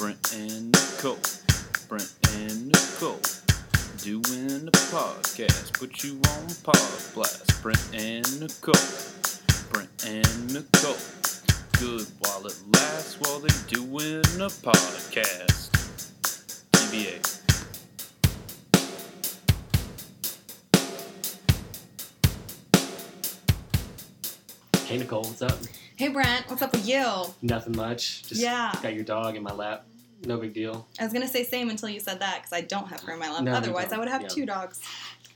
Brent and Nicole. Brent and Nicole. Doing a podcast. Put you on pause blast. Brent and Nicole. Brent and Nicole. Good while it lasts while they're doing a podcast. TBA. Hey Nicole, what's up? Hey Brent, what's up with you? Nothing much. Just Yeah. got your dog in my lap. No big deal. I was gonna say same until you said that because I don't have her in my lap. No, Otherwise. I would have Yeah. two dogs.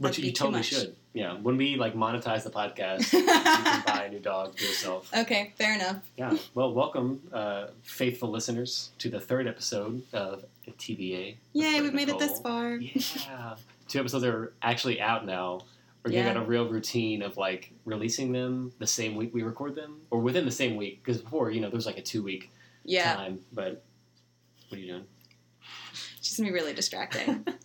But That'd you, totally should. Yeah. When we like monetize the podcast, you can buy a new dog for yourself. Okay, fair enough. Yeah. Well, welcome, uh, faithful listeners, to the third episode of TBA. Yay, we've made it this far. Yeah. Two episodes are actually out now. We're getting Yeah. on a real routine of like releasing them the same week we record them, or within the same week. Because before, you know, there was like a two week Yeah, time. But what are you doing? it's just gonna be really distracting.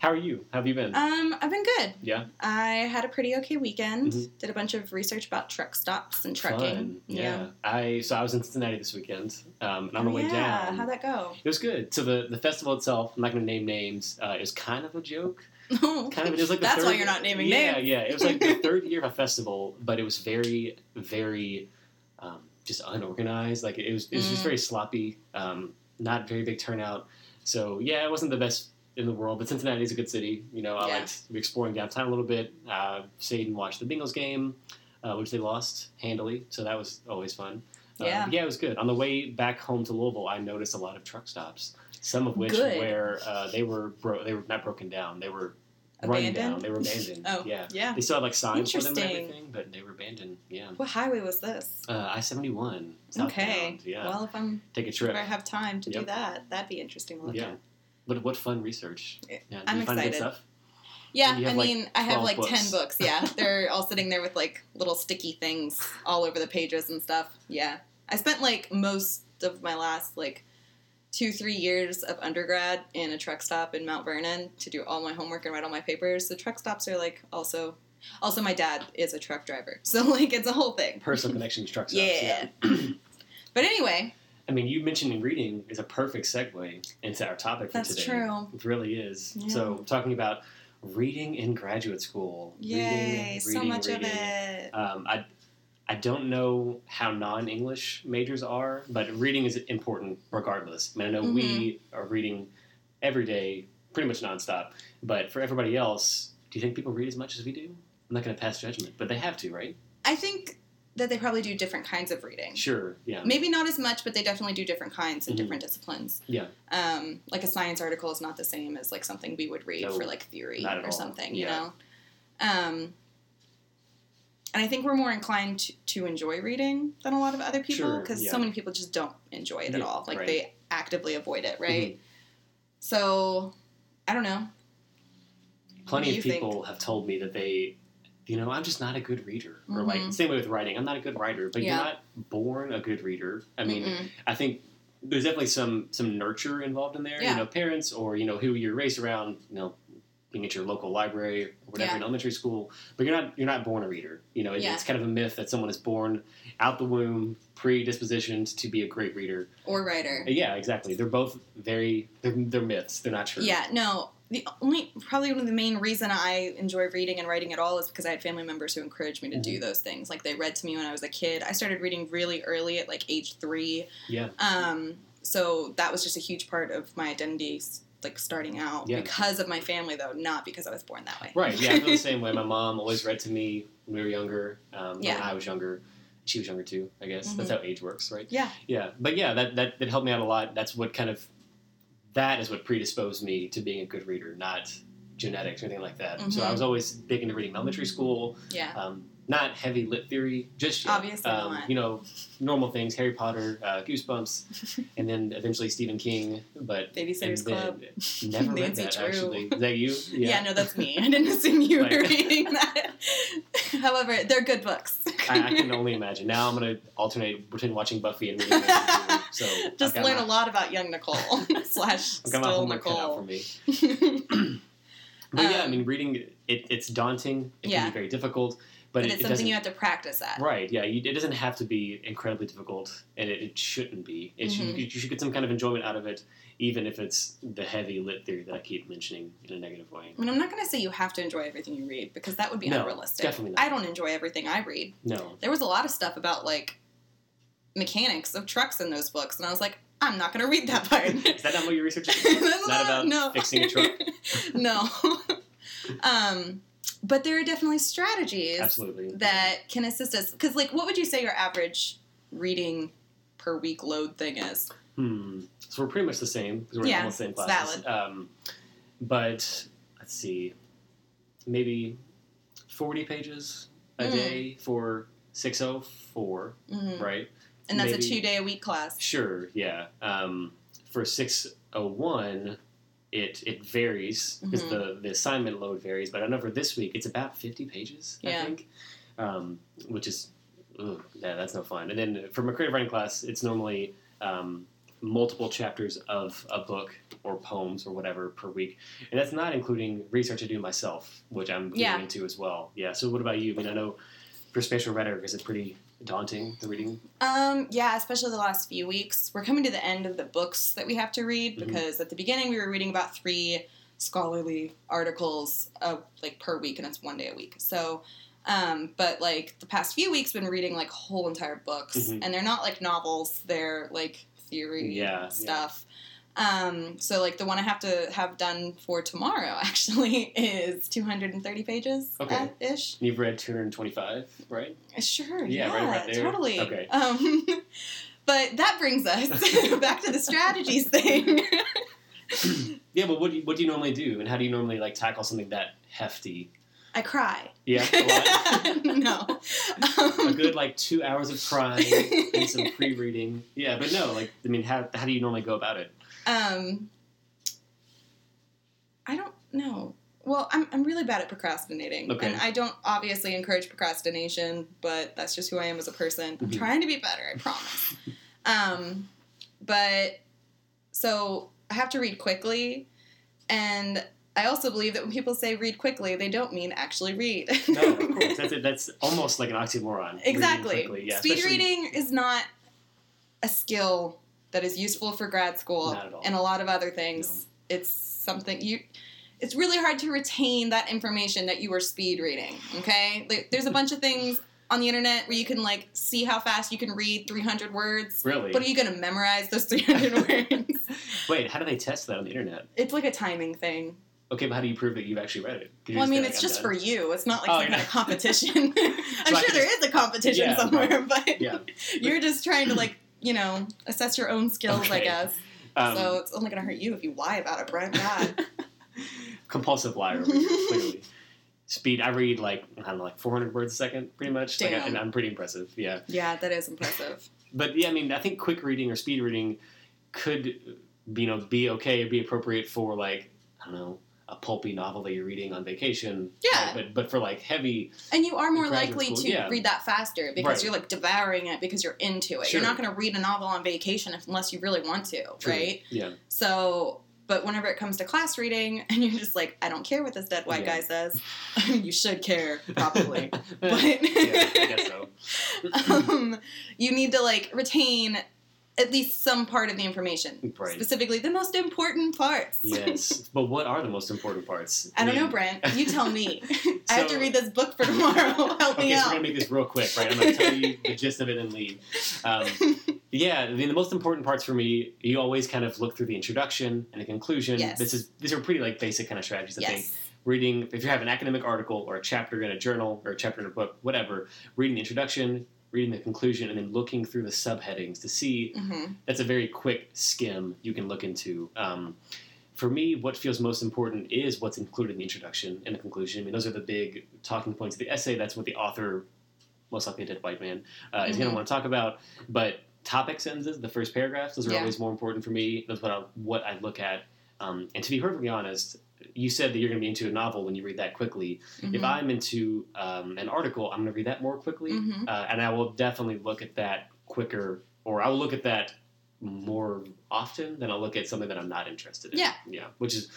How are you? How have you been? um, I've been good. yeah. I had a pretty okay weekend. Mhm. Did a bunch of research about truck stops and trucking. Fun. Yeah. I so I was in Cincinnati this weekend, um, and on the Oh, way yeah. down, How'd that go? it was good. So the, the festival itself, I'm not going to name names. Uh, it was kind of a joke. Oh, Kind of. It was like the That's third, why you're not naming yeah, names. Yeah, yeah. It was like the third year of a festival, but it was very, very, um, just unorganized. Like it was, it was just Mm. very sloppy. Um, not very big turnout. So yeah, it wasn't the best in the world, but Cincinnati is a good city. You know, I Yeah. liked exploring downtown a little bit. Uh, stayed and watched the Bengals game, uh, which they lost handily. So that was always fun. Uh, Yeah. but yeah, it was good. On the way back home to Louisville, I noticed a lot of truck stops. Some of which Good. where uh, they were bro- they were not broken down. They were run down. Abandoned? They were abandoned. Oh, yeah. yeah. They still had like signs for them and everything, but they were abandoned. Yeah. What highway was this? Uh, I seventy one. Okay. Yeah. Well, if I'm Take a if trip. I have time to do that, that'd be interesting to look Yeah. at. What what fun research. Yeah. I'm you find good excited. stuff? Yeah, I like, mean, I have like books. 10 books. Yeah. They're all sitting there with like little sticky things all over the pages and stuff. Yeah. I spent like most of my last like two, three years of undergrad in a truck stop in Mount Vernon to do all my homework and write all my papers. The truck stops are like also, also my dad is a truck driver. So like it's a whole thing. Personal connection to truck stops. Yeah. But anyway, I mean, you mentioning reading is a perfect segue into our topic for That's today. true. It really is. Yeah. So, talking about reading in graduate school. yay, reading, so reading, much of it. Um, I, I don't know how non-English majors are, but reading is important regardless. I mean, I know we Mm-hmm. are reading every day, pretty much nonstop. But for everybody else, do you think people read as much as we do? I'm not going to pass judgment, but they have to, right? I think that they probably do different kinds of reading. Sure. Yeah. Maybe not as much, but they definitely do different kinds in Mhm. different disciplines. Yeah. Um, like a science article is not the same as like something we would read No, for like theory or all. something, Yeah. you know. Um, and I think we're more inclined to, to enjoy reading than a lot of other people Sure, because yeah. so many people just don't enjoy it at all. Like right. they actively avoid it, right? Mhm. So I don't know. Plenty do of people have told me that they, you know, I'm just not a good reader. Or like Mhm. same way with writing, I'm not a good writer. But Yeah. you're not born a good reader. I mean, Mm-mm. I think there's definitely some some nurture involved in there. Yeah. You know, parents or you know who you're raised around. You know, being at your local library or whatever Yeah. in elementary school. But you're not you're not born a reader. You know, it, Yeah. it's kind of a myth that someone is born out the womb predispositioned to be a great reader. or writer. Yeah, exactly. They're both very they're, they're myths. They're not true. Yeah, no. The only, probably one of the main reason I enjoy reading and writing at all is because I had family members who encouraged me to do Mhm. those things. Like they read to me when I was a kid. I started reading really early at like age three. Yeah. Um, so that was just a huge part of my identity, like starting out Yeah. because of my family, though, not because I was born that way. Right. Yeah, I feel the same way. My mom always read to me when we were younger. Um, When Yeah. I was younger, she was younger too. I guess that's Mhm. how age works, right? Yeah. Yeah. But yeah, that, that that helped me out a lot. That's what kind of that is what predisposed me to being a good reader, not genetics or anything like that. So I Mhm. was always big into reading elementary school. Yeah. Um, not heavy lit theory, just. Obviously um. You know, normal things: Harry Potter, uh, Goosebumps, and then eventually Stephen King. But Babysitter's Club. Never read that Drew. actually. Is that you? Yeah. no, that's me. I didn't assume you were reading that. However, they're good books. I, I can only imagine. Now I'm going to alternate between watching Buffy and reading So Just learn my, a lot about young Nicole slash I've got my still homework cut out for Nicole. me. But yeah, I Um, mean, reading it, it's daunting. It Yeah. can be very difficult. But, But it, it's it something you have to practice at. Right, yeah, it doesn't have to be incredibly difficult, and it, it shouldn't be. It should, Mhm. you should get some kind of enjoyment out of it, even if it's the heavy lit theory that I keep mentioning in a negative way. I mean, I'm not going to say you have to enjoy everything you read because that would be No, unrealistic. definitely not. I don't enjoy everything I read. No, There was a lot of stuff about like mechanics of trucks in those books, and I was like, I'm not going to read that part. is that not what your research is? That's not about no. fixing a truck? no. um, but there are definitely strategies Absolutely. that can assist us. Because, like, what would you say your average reading per week load thing is? Hmm. So we're pretty much the same because we're in Yeah, almost the same classes. Um, but let's see, maybe forty pages a Mm. day for six oh four, Mhm. right? And that's Maybe- a two day a week class. Sure, yeah. Um, for six oh one, it it varies because Mhm. the the assignment load varies. But I know for this week it's about fifty pages. I think, um, which is ugh, yeah, that's no fun. And then for my creative writing class, it's normally um, multiple chapters of a book or poems or whatever per week, and that's not including research I do myself, which I'm getting Yeah. into as well. Yeah. So what about you? I mean, I know for spatial rhetoric, is it pretty daunting the reading? Um, yeah, especially the last few weeks. We're coming to the end of the books that we have to read Mhm. because at the beginning we were reading about three scholarly articles of like per week, and it's one day a week. So, um, but like the past few weeks, been reading like whole entire books, Mhm. and they're not like novels; they're like theory Yeah, yeah. Um, so like the one I have to have done for tomorrow actually is 230 pages Okay. ish. You've read 225, right? Sure. Yeah, Yeah, right totally. Okay. Um, but that brings us back to the strategies thing. Yeah, but what do you, what do you normally do, and how do you normally like tackle something that hefty? I cry. Yeah, a lot. no. a Um, good like two hours of crying and some pre-reading. Yeah, but no, like I mean, how how do you normally go about it? Um, I don't know. Well, I'm, I'm really bad at procrastinating. Okay. And I don't obviously encourage procrastination, but that's just who I am as a person. I'm Mhm. trying to be better, I promise. um, but so I have to read quickly. And I also believe that when people say read quickly, they don't mean actually read. No, of course, that's it. That's almost like an oxymoron. Exactly. quickly, Yeah, Speed reading is not a skill that is useful for grad school Not at all. and a lot of other things. It's something you. It's really hard to retain that information that you were speed reading. Okay, like, there's a bunch of things on the internet where you can like see how fast you can read 300 words. Really? But are you going to memorize those 300 words? Wait, how do they test that on the internet? It's like a timing thing. Okay, but how do you prove that you've actually read it? Well, I mean, it's I'm just for you. It's not like Oh, some kind of competition. I'm So sure can there is a competition Yeah, somewhere, but Yeah. you're just trying to like you know assess your own skills, I guess. Um, so it's only gonna hurt you if you lie about it, Brent. God. compulsive liar over here, clearly. Speed. I read like I don't know, like 400 words a second, pretty much. Like, Damn. and I'm pretty impressive. Yeah. yeah, that is impressive. But yeah, I mean, I think quick reading or speed reading could, you know, be okay or be appropriate for like I don't know a pulpy novel that you're reading on vacation. Yeah. right? But but for like heavy, And you are more likely school, to yeah. read that faster because Right. you're like devouring it because you're into it. Sure. You're not going to read a novel on vacation unless you really want to, True. right? Yeah. So, but whenever it comes to class reading, and you're just like, I don't care what this dead white Yeah. guy says. you should care, probably. but yeah, I guess so. um, you need to like retain at least some part of the information, Right. specifically the most important parts. Yes, but what are the most important parts? I don't know, mean, Brent. You tell me. I have to read this book for tomorrow. Help Okay, me so we're gonna make this real quick, right? I'm gonna tell you the gist of it and leave. Um, yeah, I mean, the most important parts for me, you always kind of look through the introduction and the conclusion. Yes. This is these are pretty like basic kind of strategies. I think reading if you have an academic article or a chapter in a journal or a chapter in a book, whatever, reading the introduction, reading the conclusion, and then looking through the subheadings to see hmm that's a very quick skim you can look into. Um, for me, what feels most important is what's included in the introduction and the conclusion. I mean, those are the big talking points of the essay. That's what the author, most likely a dead white man, uh, is going to want to talk about. But topic sentences, the first paragraphs, those are Yeah. always more important for me. That's what I, what I look at. Um, and to be perfectly honest, you said that you're going to be into a novel when you read that quickly. If Mhm. I'm into um, an article, I'm going to read that more quickly, Mhm. uh, and I will definitely look at that quicker, or I will look at that more often than I'll look at something that I'm not interested in. Yeah. yeah, which is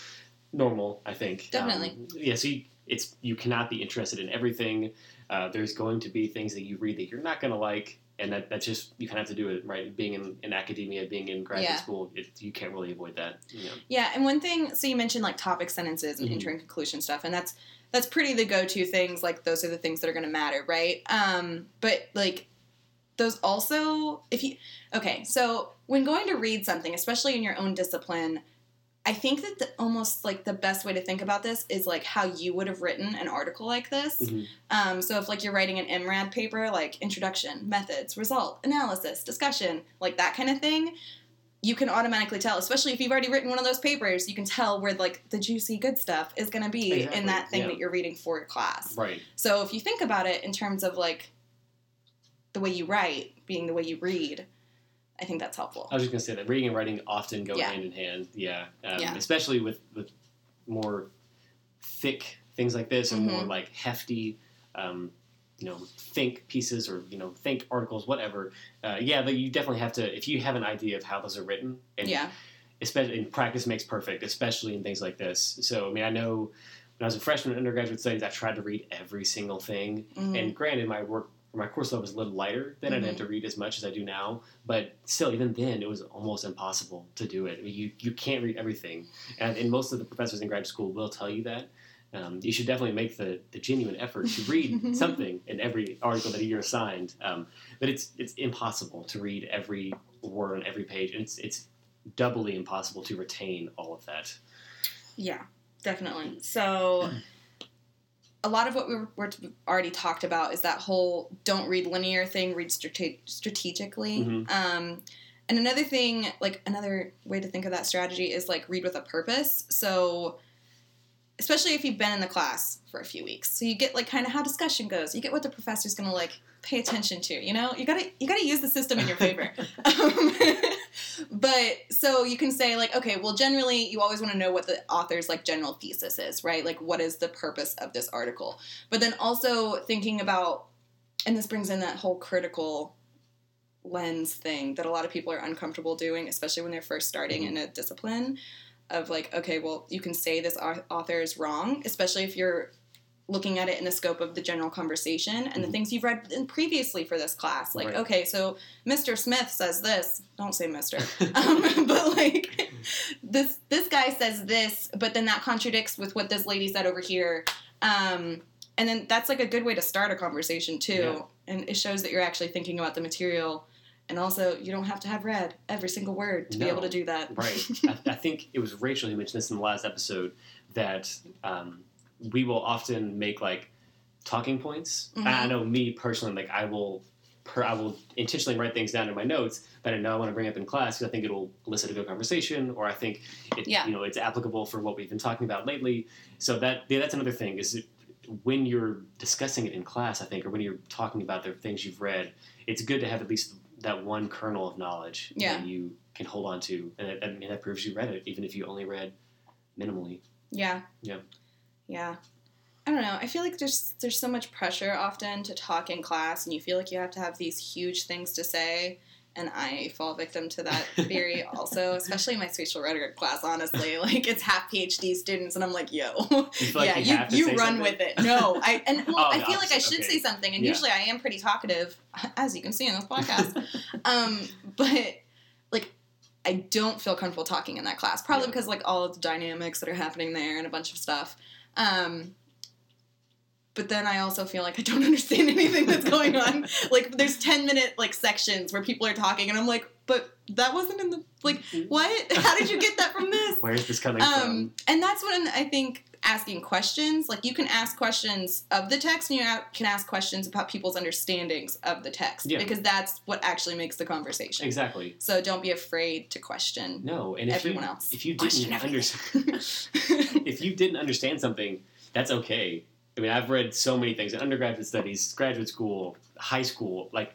normal. I think Definitely. Um, yeah. So you, it's you cannot be interested in everything. Uh, there's going to be things that you read that you're not going to like, and that that's just you kind of have to do it right. Being in, in academia, being in graduate Yeah. school, it, you can't really avoid that. You know. Yeah, and one thing, so you mentioned like topic sentences and Mhm. intro and conclusion stuff, and that's that's pretty the go-to things. Like those are the things that are going to matter, right? Um, but like those also, if you okay, so when going to read something, especially in your own discipline, I think that the, almost like the best way to think about this is like how you would have written an article like this. Mhm. Um, so if like you're writing an MRAD paper, like introduction, methods, result, analysis, discussion, like that kind of thing, you can automatically tell. Especially if you've already written one of those papers, you can tell where like the juicy good stuff is going to be Exactly, in that thing yeah. that you're reading for your class. Right. So if you think about it in terms of like the way you write being the way you read, I think that's helpful. I was just gonna say that reading and writing often go Yeah. hand in hand. Yeah. Um, Yeah. Especially with with more thick things like this, or more Mhm. like hefty. Um, you know, think pieces or you know, think articles, whatever. Uh, yeah, but you definitely have to if you have an idea of how those are written, and yeah. especially in practice makes perfect, especially in things like this. So, I mean, I know when I was a freshman in undergraduate studies, I tried to read every single thing. Mhm. And granted, my work, my course load was a little lighter then. I didn't have Mm-hmm. to read as much as I do now. But still, even then, it was almost impossible to do it. I mean, you you can't read everything, and, and most of the professors in grad school will tell you that. Um, you should definitely make the, the genuine effort to read something in every article that you're assigned. Um, but it's it's impossible to read every word on every page, and it's it's doubly impossible to retain all of that. Yeah, definitely. So, a lot of what we were, already talked about is that whole don't read linear thing, read strate- strategically. Mhm. Um, and another thing, like another way to think of that strategy is like read with a purpose. So, especially if you've been in the class for a few weeks, so you get like kind of how discussion goes. You get what the professor's going to like pay attention to. You know, you gotta you gotta use the system in your favor. um, but so you can say like okay well generally you always want to know what the author's like general thesis is right like what is the purpose of this article but then also thinking about and this brings in that whole critical lens thing that a lot of people are uncomfortable doing especially when they're first starting in a discipline of like okay well you can say this author is wrong especially if you're looking at it in the scope of the general conversation and the Mhm. things you've read in previously for this class like Right. okay so mr smith says this don't say mister um, but like this this guy says this but then that contradicts with what this lady said over here um, and then that's like a good way to start a conversation too Yeah. and it shows that you're actually thinking about the material and also you don't have to have read every single word to be able to do that Right. I, I think it was Rachel who mentioned this in the last episode that um, we will often make like talking points. Mhm. I know me personally, like I will, per, I will intentionally write things down in my notes that I know I want to bring up in class because I think it'll elicit a good conversation, or I think it, Yeah. you know, it's applicable for what we've been talking about lately. So that yeah, that's another thing is. When you're discussing it in class, I think, or when you're talking about the things you've read, it's good to have at least that one kernel of knowledge Yeah. that you can hold on to, and that, mean, that proves you read it, even if you only read minimally. yeah Yeah. Yeah i don't know i feel like there's there's so much pressure often to talk in class and you feel like you have to have these huge things to say and I fall victim to that theory also, especially in my spatial rhetoric class. Honestly, like it's half PhD students, and I'm like, yo, feel like yeah, you you, you run something? with it. No, I and well, Oh, I feel like I should okay. say something, and Yeah. usually I am pretty talkative, as you can see in this podcast. um, but like, I don't feel comfortable talking in that class, probably Yeah. because like all of the dynamics that are happening there and a bunch of stuff. Um, but then I also feel like I don't understand anything that's going on. like there's 10 minute like sections where people are talking and I'm like, but that wasn't in the like what? How did you get that from this? Where's this coming Um, and that's when I think asking questions, like you can ask questions of the text and you can ask questions about people's understandings of the text Yeah. because that's what actually makes the conversation. Exactly. So don't be afraid to question No, and if everyone you, else. if you didn't understand, if you didn't understand something, that's okay. I mean, I've read so many things in undergraduate studies, graduate school, high school. Like,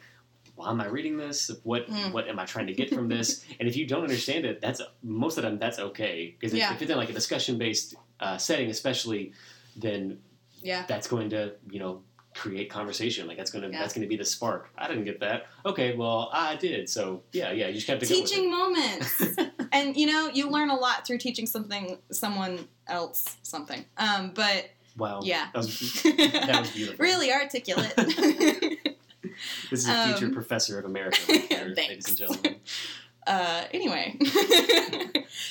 why am I reading this? What Mm. what am I trying to get from this? and if you don't understand it, that's most of the time that's okay because if, Yeah. if it's in like a discussion based uh, setting, especially, then yeah. that's going to you know create conversation. Like that's gonna Yeah. that's gonna be the spark. I didn't get that. Okay, well I did. So yeah, yeah, you just have to Teaching moments. and you know, you learn a lot through teaching something someone else something. Um, but wow. yeah. That was, that was beautiful. really articulate. This is a future Um, professor of America, right here, ladies and gentlemen. uh, anyway,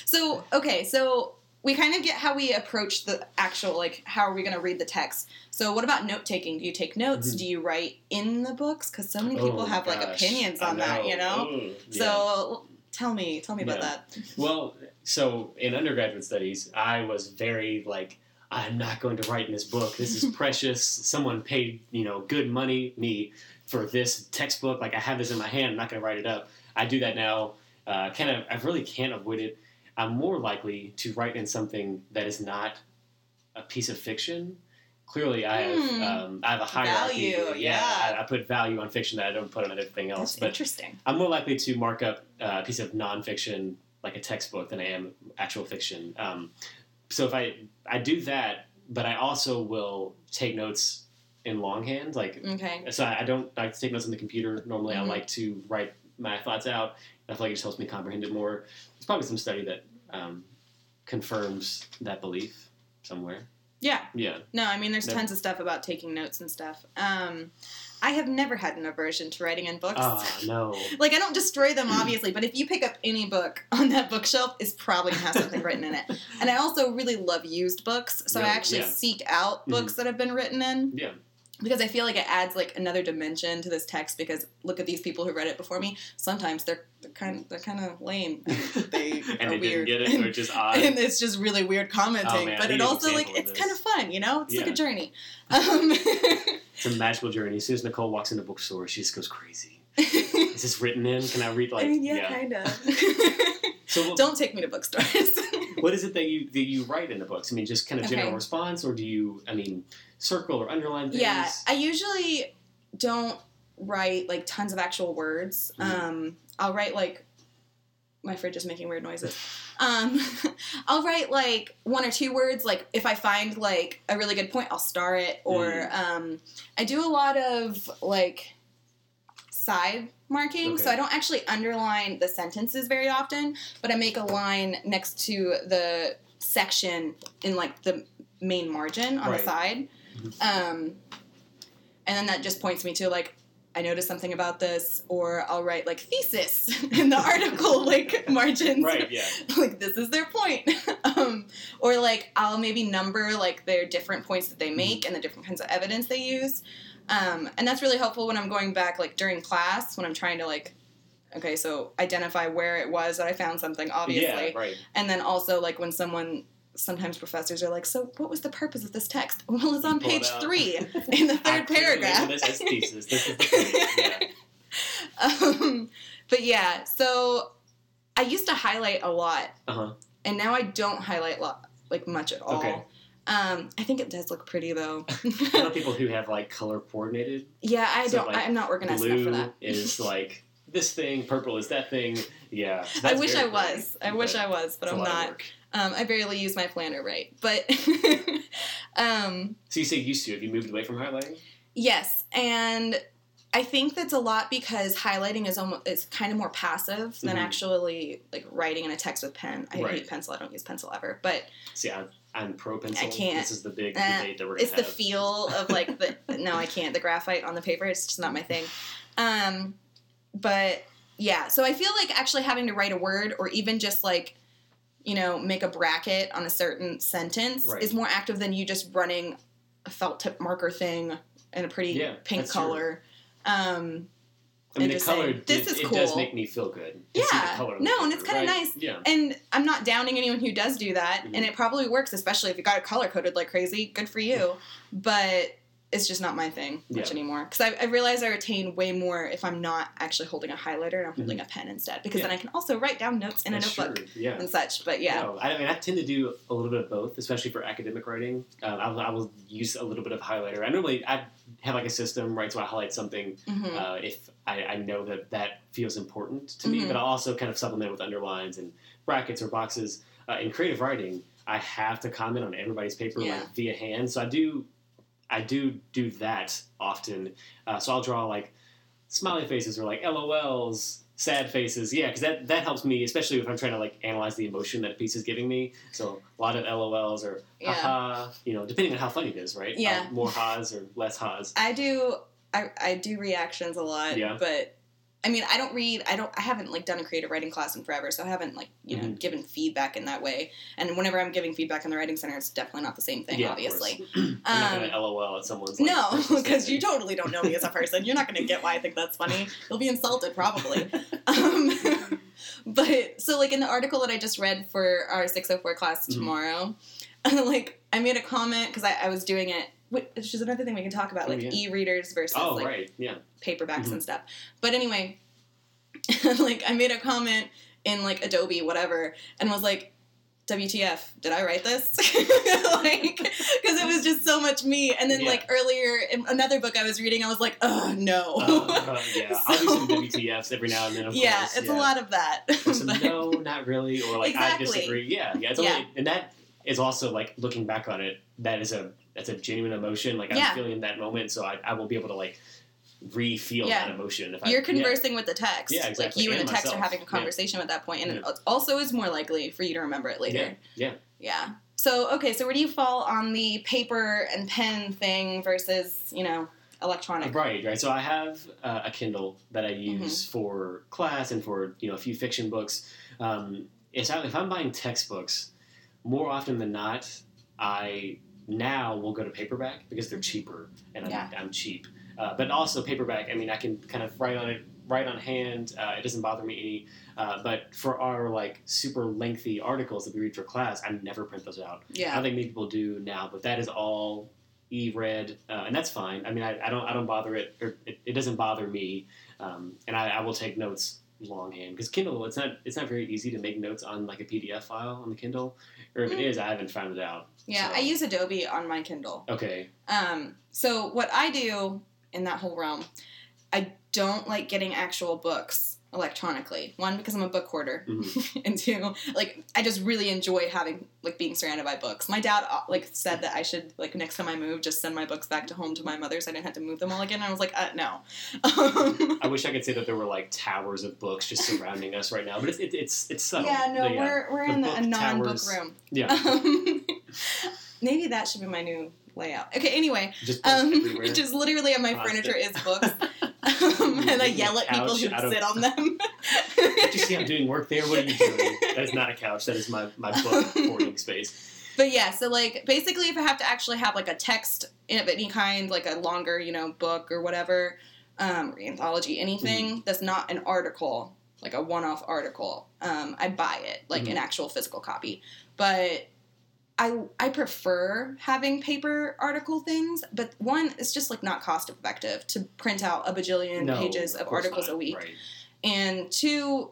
so okay, so we kind of get how we approach the actual like how are we going to read the text. So what about note taking? Do you take notes? Mhm. Do you write in the books? Because so many people Oh, have like opinions on that, you know. Ooh, yeah. So tell me, tell me about that. Well, so in undergraduate studies, I was very like, I'm not going to write in this book. This is precious. Someone paid, you know, good money, me, for this textbook. Like, I have this in my hand. I'm not going to write it up. I do that now. Uh, kind of, I really can't avoid it. I'm more likely to write in something that is not a piece of fiction. Clearly, I have Hmm. um, I have a hierarchy. Value, yeah. I, I put value on fiction that I don't put on anything else. That's but interesting. I'm more likely to mark up uh, a piece of nonfiction, like a textbook, than I am actual fiction. Um, so if I I do that, but I also will take notes in longhand. Like Okay. so, I don't like to take notes on the computer. Normally, Mhm. I like to write my thoughts out. I feel like it just helps me comprehend it more. There's probably some study that um, confirms that belief somewhere. Yeah. Yeah. No, I mean, there's Never- tons of stuff about taking notes and stuff. Um, I have never had an aversion to writing in books. Ah, no. Like I don't destroy them obviously, but if you pick up any book on that bookshelf, it's probably gonna have something written in it. And I also really love used books, so I actually Yeah. seek out books that have been written in. Yeah. Because I feel like it adds like another dimension to this text. Because look at these people who read it before me. Sometimes they're they're kind they're kind of lame. And they and are they weird. didn't get it, which is odd. and it's just really weird commenting. Oh, man, but it also like it's kind of fun, you know. It's like a journey. Um, It's a magical journey. As soon as Nicole walks into the bookstore, she just goes crazy. Is this written in? Can I read like? I mean, yeah, kind of. So Don't take me to bookstores. What is it that you that you write in the books? I mean, just kind of general Okay. response, or do you? I mean, circle or underline things? yeah, I usually don't write like tons of actual words. Mhm. Um, I'll write like my fridge is making weird noises. Um, I'll write like one or two words. Like if I find like a really good point, I'll star it. Or Mm. um, I do a lot of like side marking, so I don't actually underline the sentences very often, but I make a line next to the section in like the main margin on Right. the side. Um, and then that just points me to like I noticed something about this, or I'll write like thesis in the article like margins. Right. Yeah. like this is their point. um, or like I'll maybe number like their different points that they make and the different kinds of evidence they use. Um, and that's really helpful when I'm going back like during class when I'm trying to like okay so identify where it was that I found something obviously Yeah. Right. and then also like when someone sometimes professors are like so what was the purpose of this text well it's on it page three in the third paragraph This as thesis. This is the. Yeah. um, but yeah so i used to highlight a lot Uh huh. and now i don't highlight lot like much at all Okay. Um, i think it does look pretty though I know people who have like color coordinated. yeah i So, don't like, i'm not organized enough for that. Blue is like this thing. Purple is that thing. Yeah. i wish i was i wish i was but it's i'm not um, i barely use my planner right but um, So you say used to? Have you moved away from highlighting? Yes, and I think that's a lot because highlighting is almost is kind of more passive than Mhm. actually like writing in a text with pen. I Right. hate pencil. I don't use pencil ever, but See, I'm, I'm pro pencil. I can't. This is the big Uh, debate that we're it's gonna the feel of like the no, I can't. The graphite on the paper, it's just not my thing. Um, but yeah, so I feel like actually having to write a word or even just like you know make a bracket on a certain sentence Right. is more active than you just running a felt tip marker thing in a pretty Yeah, pink color. Um, I mean, the color. saying, "This it, is it does make me feel good. to see the Yeah. of No, and it's kinda right? nice. Yeah. and I'm not downing anyone who does do that, Mhm. and it probably works, especially if you got it color coded like crazy. Good for you, but it's just not my thing much Yeah. anymore. Because I, I realize I retain way more if I'm not actually holding a highlighter and I'm holding a pen instead. Because then Mm-hmm. I can also write down notes in a That's notebook Yeah. and such. But yeah, No, I mean, I tend to do a little bit of both, especially for academic writing. Um, I, will, I will use a little bit of highlighter. I normally I have like a system, right? So I highlight something hmm uh, if I, I know that that feels important to me, Mhm. but I'll also kind of supplement with underlines and brackets or boxes. Uh, in creative writing, I have to comment on everybody's paper Yeah. like via hand, so I do I do do that often. Uh, so I'll draw like smiley faces or like LOLs, sad faces. Yeah, because that that helps me, especially if I'm trying to like analyze the emotion that a piece is giving me. So a lot of LOLs or Yeah. haha, you know, depending on how funny it is, right? Yeah. Uh, more ha's or less ha's. I do I, I do reactions a lot, Yeah. but I mean I don't read I don't I haven't like done a creative writing class in forever, so I haven't like you know Mhm. given feedback in that way. And whenever I'm giving feedback in the writing center, it's definitely not the same thing, Yeah, obviously. I'm not Um, gonna LOL at someone's. Like, no, because you totally don't know me as a person. You're not going to get why I think that's funny. You'll be insulted probably. Um, but so like in the article that I just read for our 604 class Mhm. tomorrow, like I made a comment because I, I was doing it. Which is another thing we can talk about, Oh, like yeah. e-readers versus Oh like right, yeah. paperbacks Mhm. and stuff. But anyway, like I made a comment in like Adobe, whatever, and was like, WTF, did I write this? like, because it was just so much me. And then, Yeah. like, earlier in another book I was reading, I was like, oh, no. Uh, uh, yeah, I'll do some WTFs every now and then. Of yeah, course, it's yeah. a lot of that. Some But- no, not really, or like I disagree. Yeah, yeah. It's Yeah. only, and that is also like looking back on it. That is a that's a genuine emotion. Like I'm Yeah. feeling that moment, so I, I will be able to like re-feel Yeah. that emotion. If You're yeah. conversing with the text. Yeah, Like, exactly, you and, and the text are having a Yeah. conversation at that point, and Yeah. it also is more likely for you to remember it later. Yeah, yeah. Yeah. So, okay, so where do you fall on the paper and pen thing versus, you know, electronic? Right, right. So I have uh, a Kindle that I Mm-hmm. use for class and for you know a few fiction books. Um, if, I, if I'm buying textbooks, more often than not, I now we'll go to paperback because they're cheaper and I'm, Yeah. I'm cheap. Uh, but also paperback, I mean, I can kind of write on it, write on hand. Uh, it doesn't bother me any. Uh, but for our like super lengthy articles that we read for class, I never print those out. I Yeah. don't think many people do now, but that is all e-read, uh, and that's fine. I mean, I, I don't I don't bother it, or it, it doesn't bother me, um, and I, I will take notes longhand because Kindle it's not it's not very easy to make notes on like a PDF file on the Kindle, or if it Mm. is, I haven't found it out. Yeah, So- I use Adobe on my Kindle. Okay, Um, so what I do in that whole realm, I don't like getting actual books electronically. One, because I'm a book hoarder, Mhm. and two, like I just really enjoy having like being surrounded by books. My dad uh, like said that I should like next time I move, just send my books back to home to my mother, so I didn't have to move them all again. And I was like, uh, no. I wish I could say that there were like towers of books just surrounding us right now, but it's it, it's it's subtle. yeah, no, But we're we're The in book a non-book room. yeah, Um, maybe that should be my new layout. Okay, anyway, just um, just literally my furniture is books, and I yell at people who out of- sit on them. Can't you see I'm doing work there? What are you doing? That is not a couch. That is my, my book hoarding space. But yeah, so like basically, if I have to actually have like a text of any kind, like a longer, you know, book or whatever, um, or anthology, anything Mm-hmm. that's not an article, like a one-off article, um, I buy it, like Mhm. an actual physical copy. But I I prefer having paper article things, but one, it's just like not cost effective to print out a bajillion No, pages of course articles not. a week, Right. and two,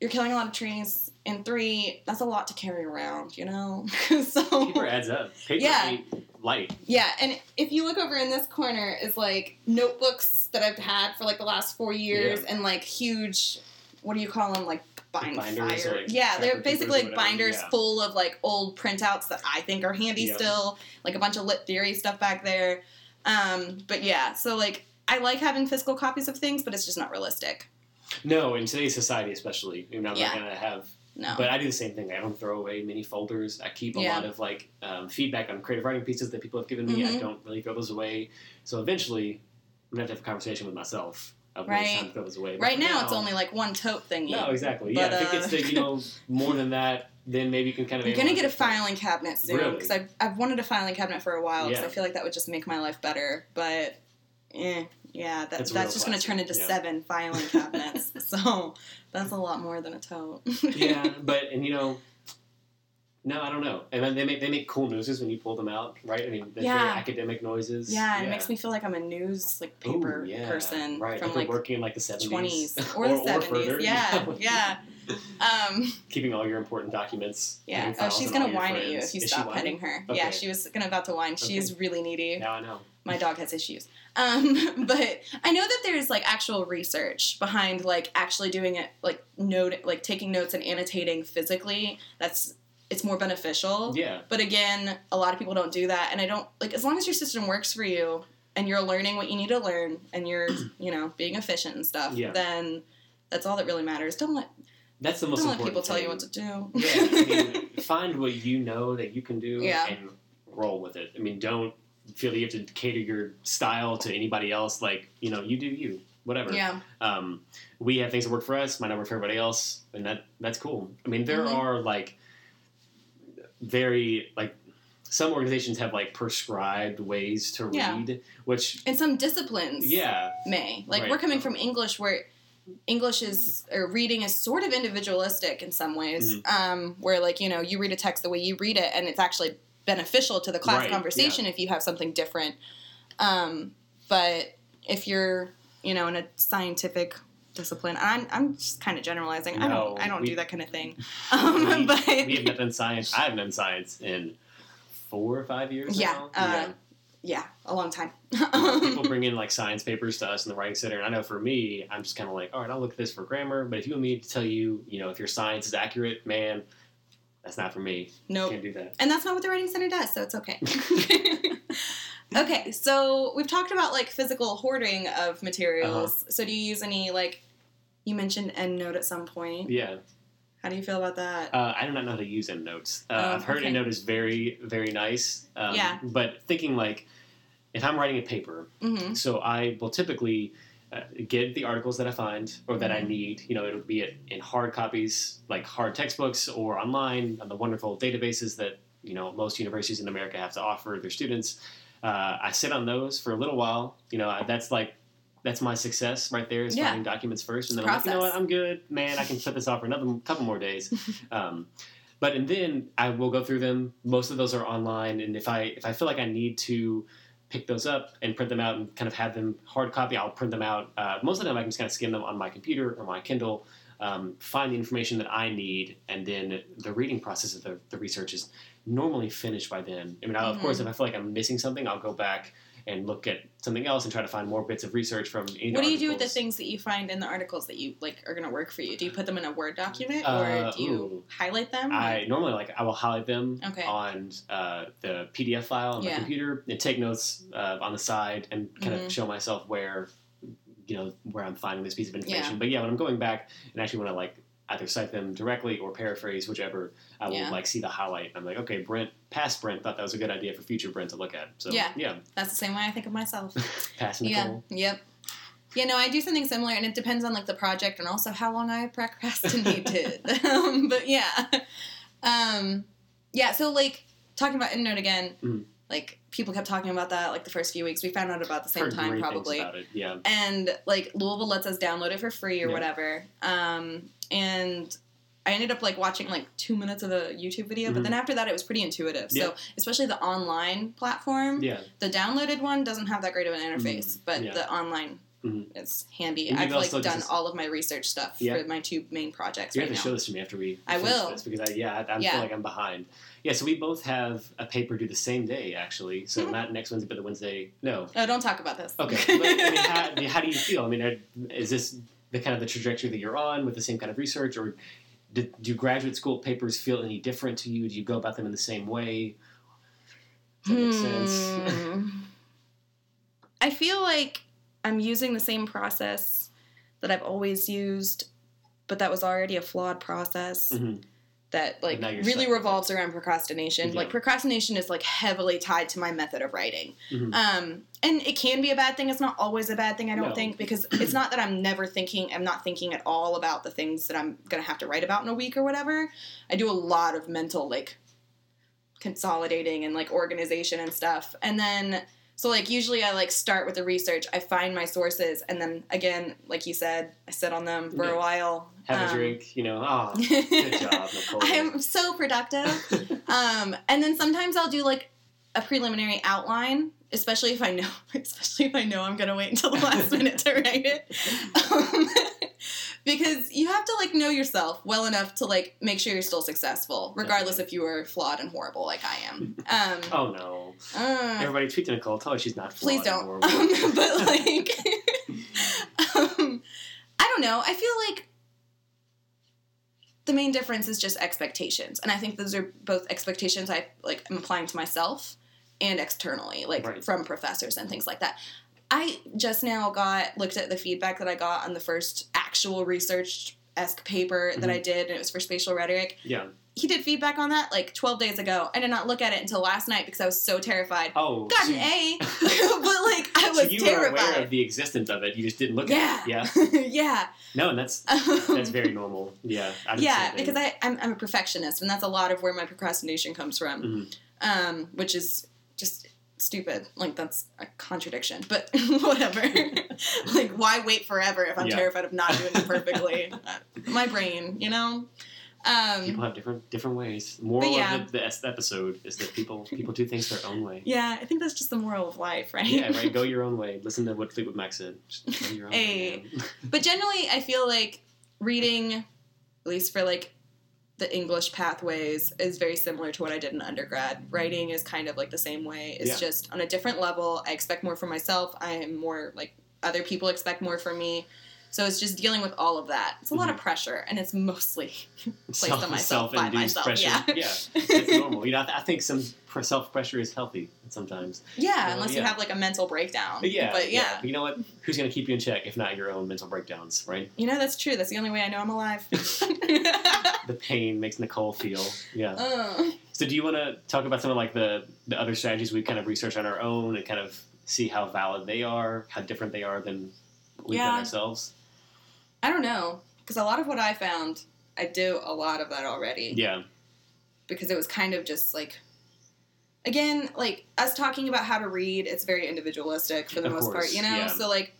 you're killing a lot of trees. And three, that's a lot to carry around, you know. so Paper adds up. Paper Yeah. light. yeah, and if you look over in this corner is like notebooks that I've had for like the last four years, and like huge, what do you call them, like bind binders fire? like, yeah, they're basically like binders yeah. full of like old printouts that I think are handy Yeah. still, like a bunch of lit theory stuff back there. Um, but yeah, so like I like having physical copies of things, but it's just not realistic. No, in today's society, especially, you know, I'm Yeah. not gonna have. No. But I do the same thing. I don't throw away many folders. I keep a Yeah. lot of like um, feedback on creative writing pieces that people have given me. I Mhm. don't really throw those away. So eventually, I'm gonna have to have a conversation with myself of Right. time to away. But right for now, it's only like one tote thingy. No, exactly. But, yeah, if it gets uh, to you know more than that, then maybe you can kind of. I'm gonna get a filing cabinet soon Really? because I've, I've wanted a filing cabinet for a while because Yeah. I feel like that would just make my life better. But, eh, yeah, that, That's that's, just gonna turn into yeah. seven filing cabinets. so that's a lot more than a tote. yeah, but and you know, no, I don't know. And then they make they make cool noises when you pull them out, right? I mean, they're Yeah. very academic noises. yeah, and it makes me feel like I'm a news like Ooh, paper yeah, person right? from like, like working in like the seventies, or the seventies. Yeah, yeah. Um, keeping all your important documents. yeah. Oh, she's gonna whine at you friends. if you Is stop petting her. Yeah, she was gonna about to whine. She's really needy. Now I know. my dog has issues. Um, but I know that there's like actual research behind like actually doing it like note like taking notes and annotating physically. That's it's more beneficial. Yeah. But again, a lot of people don't do that, and I don't like as long as your system works for you and you're learning what you need to learn and you're you know being efficient and stuff. Yeah. Then that's all that really matters. Don't let That's the most don't let people tell you what to do. yeah, I mean, find what you know that you can do Yeah. and roll with it. I mean, don't feel that you have to cater your style to anybody else. Like, you know, you do you, whatever. yeah. Um, we have things that work for us, might not work for everybody else, and that that's cool. I mean, there Mhm. are like very like some organizations have like prescribed ways to Yeah. read, which And some disciplines yeah, may like Right. we're coming from English where English is or reading is sort of individualistic in some ways. Mm-hmm. Um, where like you know you read a text the way you read it, and it's actually beneficial to the class Right, conversation if you have something different. Um, but if you're you know in a scientific discipline, I'm I'm just kind of generalizing. I don't I don't we- do that kind of thing. Um, we, but we have not done science. I haven't done science in four or five years. Yeah, now. uh, yeah, a long time. people bring in like science papers to us in the writing center, and I know for me, I'm just kind of like, all right, I'll look at this for grammar. But if you want me to tell you, you know, if your science is accurate, man, that's not for me. No, nope. Can't do that. And that's not what the Writing Center does, so it's okay. okay, so we've talked about like physical hoarding of materials. Uh-huh. So do you use any like you mentioned EndNote at some point? Yeah, How do you feel about that? uh, I do not know how to use EndNotes. Uh, Oh, I've heard okay. EndNote is very, very nice. Um, Yeah. But thinking like, if I'm writing a paper, hmm so I will typically uh, get the articles that I find or that I Mhm. need. You know, it'll be in hard copies, like hard textbooks, or online on the wonderful databases that you know most universities in America have to offer their students. Uh, I sit on those for a little while. You know, that's like that's my success right there is Yeah. finding documents first, and then I'm like, you know what, I'm good, man. I can put this off for another couple more days. um, but and then I will go through them. Most of those are online, and if I if I feel like I need to pick those up and print them out and kind of have them hard copy, I'll print them out. Uh, most of the time, I can just kind of skim them on my computer or my Kindle, um, find the information that I need, and then the reading process of the, the research is normally finished by then. I mean, I'll, of course, if I feel like I'm missing something, I'll go back and look at something else and try to find more bits of research from. What do you do with the things that you find in the articles that you like are going to work for you? Do you put them in a Word document or Uh, do you ooh. highlight them? I normally like I will highlight them Okay. on uh, the PDF file on Yeah. my computer and take notes uh, on the side and kind Mhm. of show myself where you know where I'm finding this piece of information. Yeah. But yeah, when I'm going back and actually want to like either cite them directly or paraphrase whichever, I will Yeah. like see the highlight. I'm like, okay, Brent, past Brent thought that was a good idea for future Brent to look at. So Yeah. yeah, That's the same way I think of myself. past Yeah. Yep. Yeah, no, I do something similar, and it depends on like the project and also how long I procrastinated. um, but yeah, um, yeah. So like talking about EndNote again, Mhm. like people kept talking about that like the first few weeks. We found out about the same Heard time probably. Yeah. and like Louisville lets us download it for free or Yeah. whatever. Um, and I ended up like watching like two minutes of a YouTube video, but Mhm. then after that it was pretty intuitive. Yeah. So especially the online platform, Yeah. the downloaded one doesn't have that great of an interface, but Mm-hmm. Yeah. the online Mhm. is handy. I've like done just- all of my research stuff Yeah. for my two main projects You right have to now. show this to me after we. I will. This because I, yeah, I, I Yeah. feel like I'm behind. Yeah, so we both have a paper due the same day actually. So Mhm. not next Wednesday, but the Wednesday. No. Oh, don't talk about this. Okay. but, I mean, how, how do you feel? I mean, are- is this the kind of the trajectory that you're on with the same kind of research, or did, do graduate school papers feel any different to you? Do you go about them in the same way? Does that make sense? Hmm. I feel like I'm using the same process that I've always used, but that was already a flawed process. Mhm. That like really revolves around procrastination. Yeah. Like procrastination is like heavily tied to my method of writing, Mhm. um, and it can be a bad thing. It's not always a bad thing. I don't No. think because it's not that I'm never thinking. I'm not thinking at all about the things that I'm gonna have to write about in a week or whatever. I do a lot of mental like consolidating and like organization and stuff. And then so like usually I like start with the research. I find my sources and then again, like you said, I sit on them for Yeah. a while. Have a Um, drink, you know. Oh, good job, Nicole. I'm so productive. um, and then sometimes I'll do like a preliminary outline, especially if I know, especially if I know I'm gonna wait until the last minute to write it, um, because you have to like know yourself well enough to like make sure you're still successful, regardless if you are flawed and horrible like I am. Um, oh no! uh, Everybody tweet to Nicole. Tell her she's not. Flawed please don't. Um, but like, um, I don't know. I feel like the main difference is just expectations, and I think those are both expectations I like am applying to myself and externally, like Right. from professors and things like that. I just now got looked at the feedback that I got on the first actual research esque paper that I did, and it was for spatial rhetoric. Yeah. He did feedback on that like 12 days ago. I did not look at it until last night because I was so terrified. Oh, Got so, an A, but like I was so you were aware terrified. of the existence of it. You just didn't look yeah, at it. Yeah. yeah. No, and that's that's very normal. Yeah. I yeah, because I I'm, I'm a perfectionist, and that's a lot of where my procrastination comes from, Mhm. um, which is just stupid. Like that's a contradiction, but whatever. like why wait forever if I'm Yeah. terrified of not doing it perfectly? My brain, you know. people Um, have different different ways. Moral yeah. of the, the episode is that people people do things their own way. yeah, I think that's just the moral of life, right? Yeah, right. Go your own way. Listen to what Fleetwood Mac said. Just go your own Hey. way. But generally, I feel like reading, at least for like the English pathways, is very similar to what I did in undergrad. Writing is kind of like the same way. It's Yeah. just on a different level. I expect more from myself. I am more like other people expect more from me. So it's just dealing with all of that. It's a lot of pressure, and it's mostly placed on myself by self-induced myself. pressure. Yeah, yeah, it's normal. You know, I, th- I think some self pressure is healthy sometimes. yeah. Well, Unless you have like a mental breakdown. But yeah, but yeah, But you know what? Who's going to keep you in check if not your own mental breakdowns, right? you know that's true. That's the only way I know I'm alive. The pain makes Nicole feel. Yeah. Uh. So do you want to talk about some of like the the other strategies we kind of research on our own and kind of see how valid they are, how different they are than we've done Yeah. ourselves? I don't know because a lot of what I found, I do a lot of that already. Yeah. Because it was kind of just like, again, like us talking about how to read. It's very individualistic for the Of most course, part, you know. yeah. So like,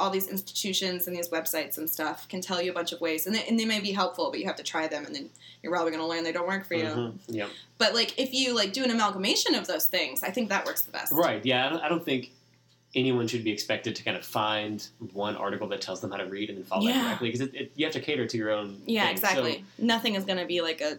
all these institutions and these websites and stuff can tell you a bunch of ways, and they, and they may be helpful, but you have to try them, and then you're probably going to learn they don't work for you. Mhm. Yeah. But like, if you like do an amalgamation of those things, I think that works the best. Right. Yeah. I don't, I don't think anyone should be expected to kind of find one article that tells them how to read and then follow Yeah. that correctly because you have to cater to your own. Yeah, thing. exactly. Nothing is going to be like a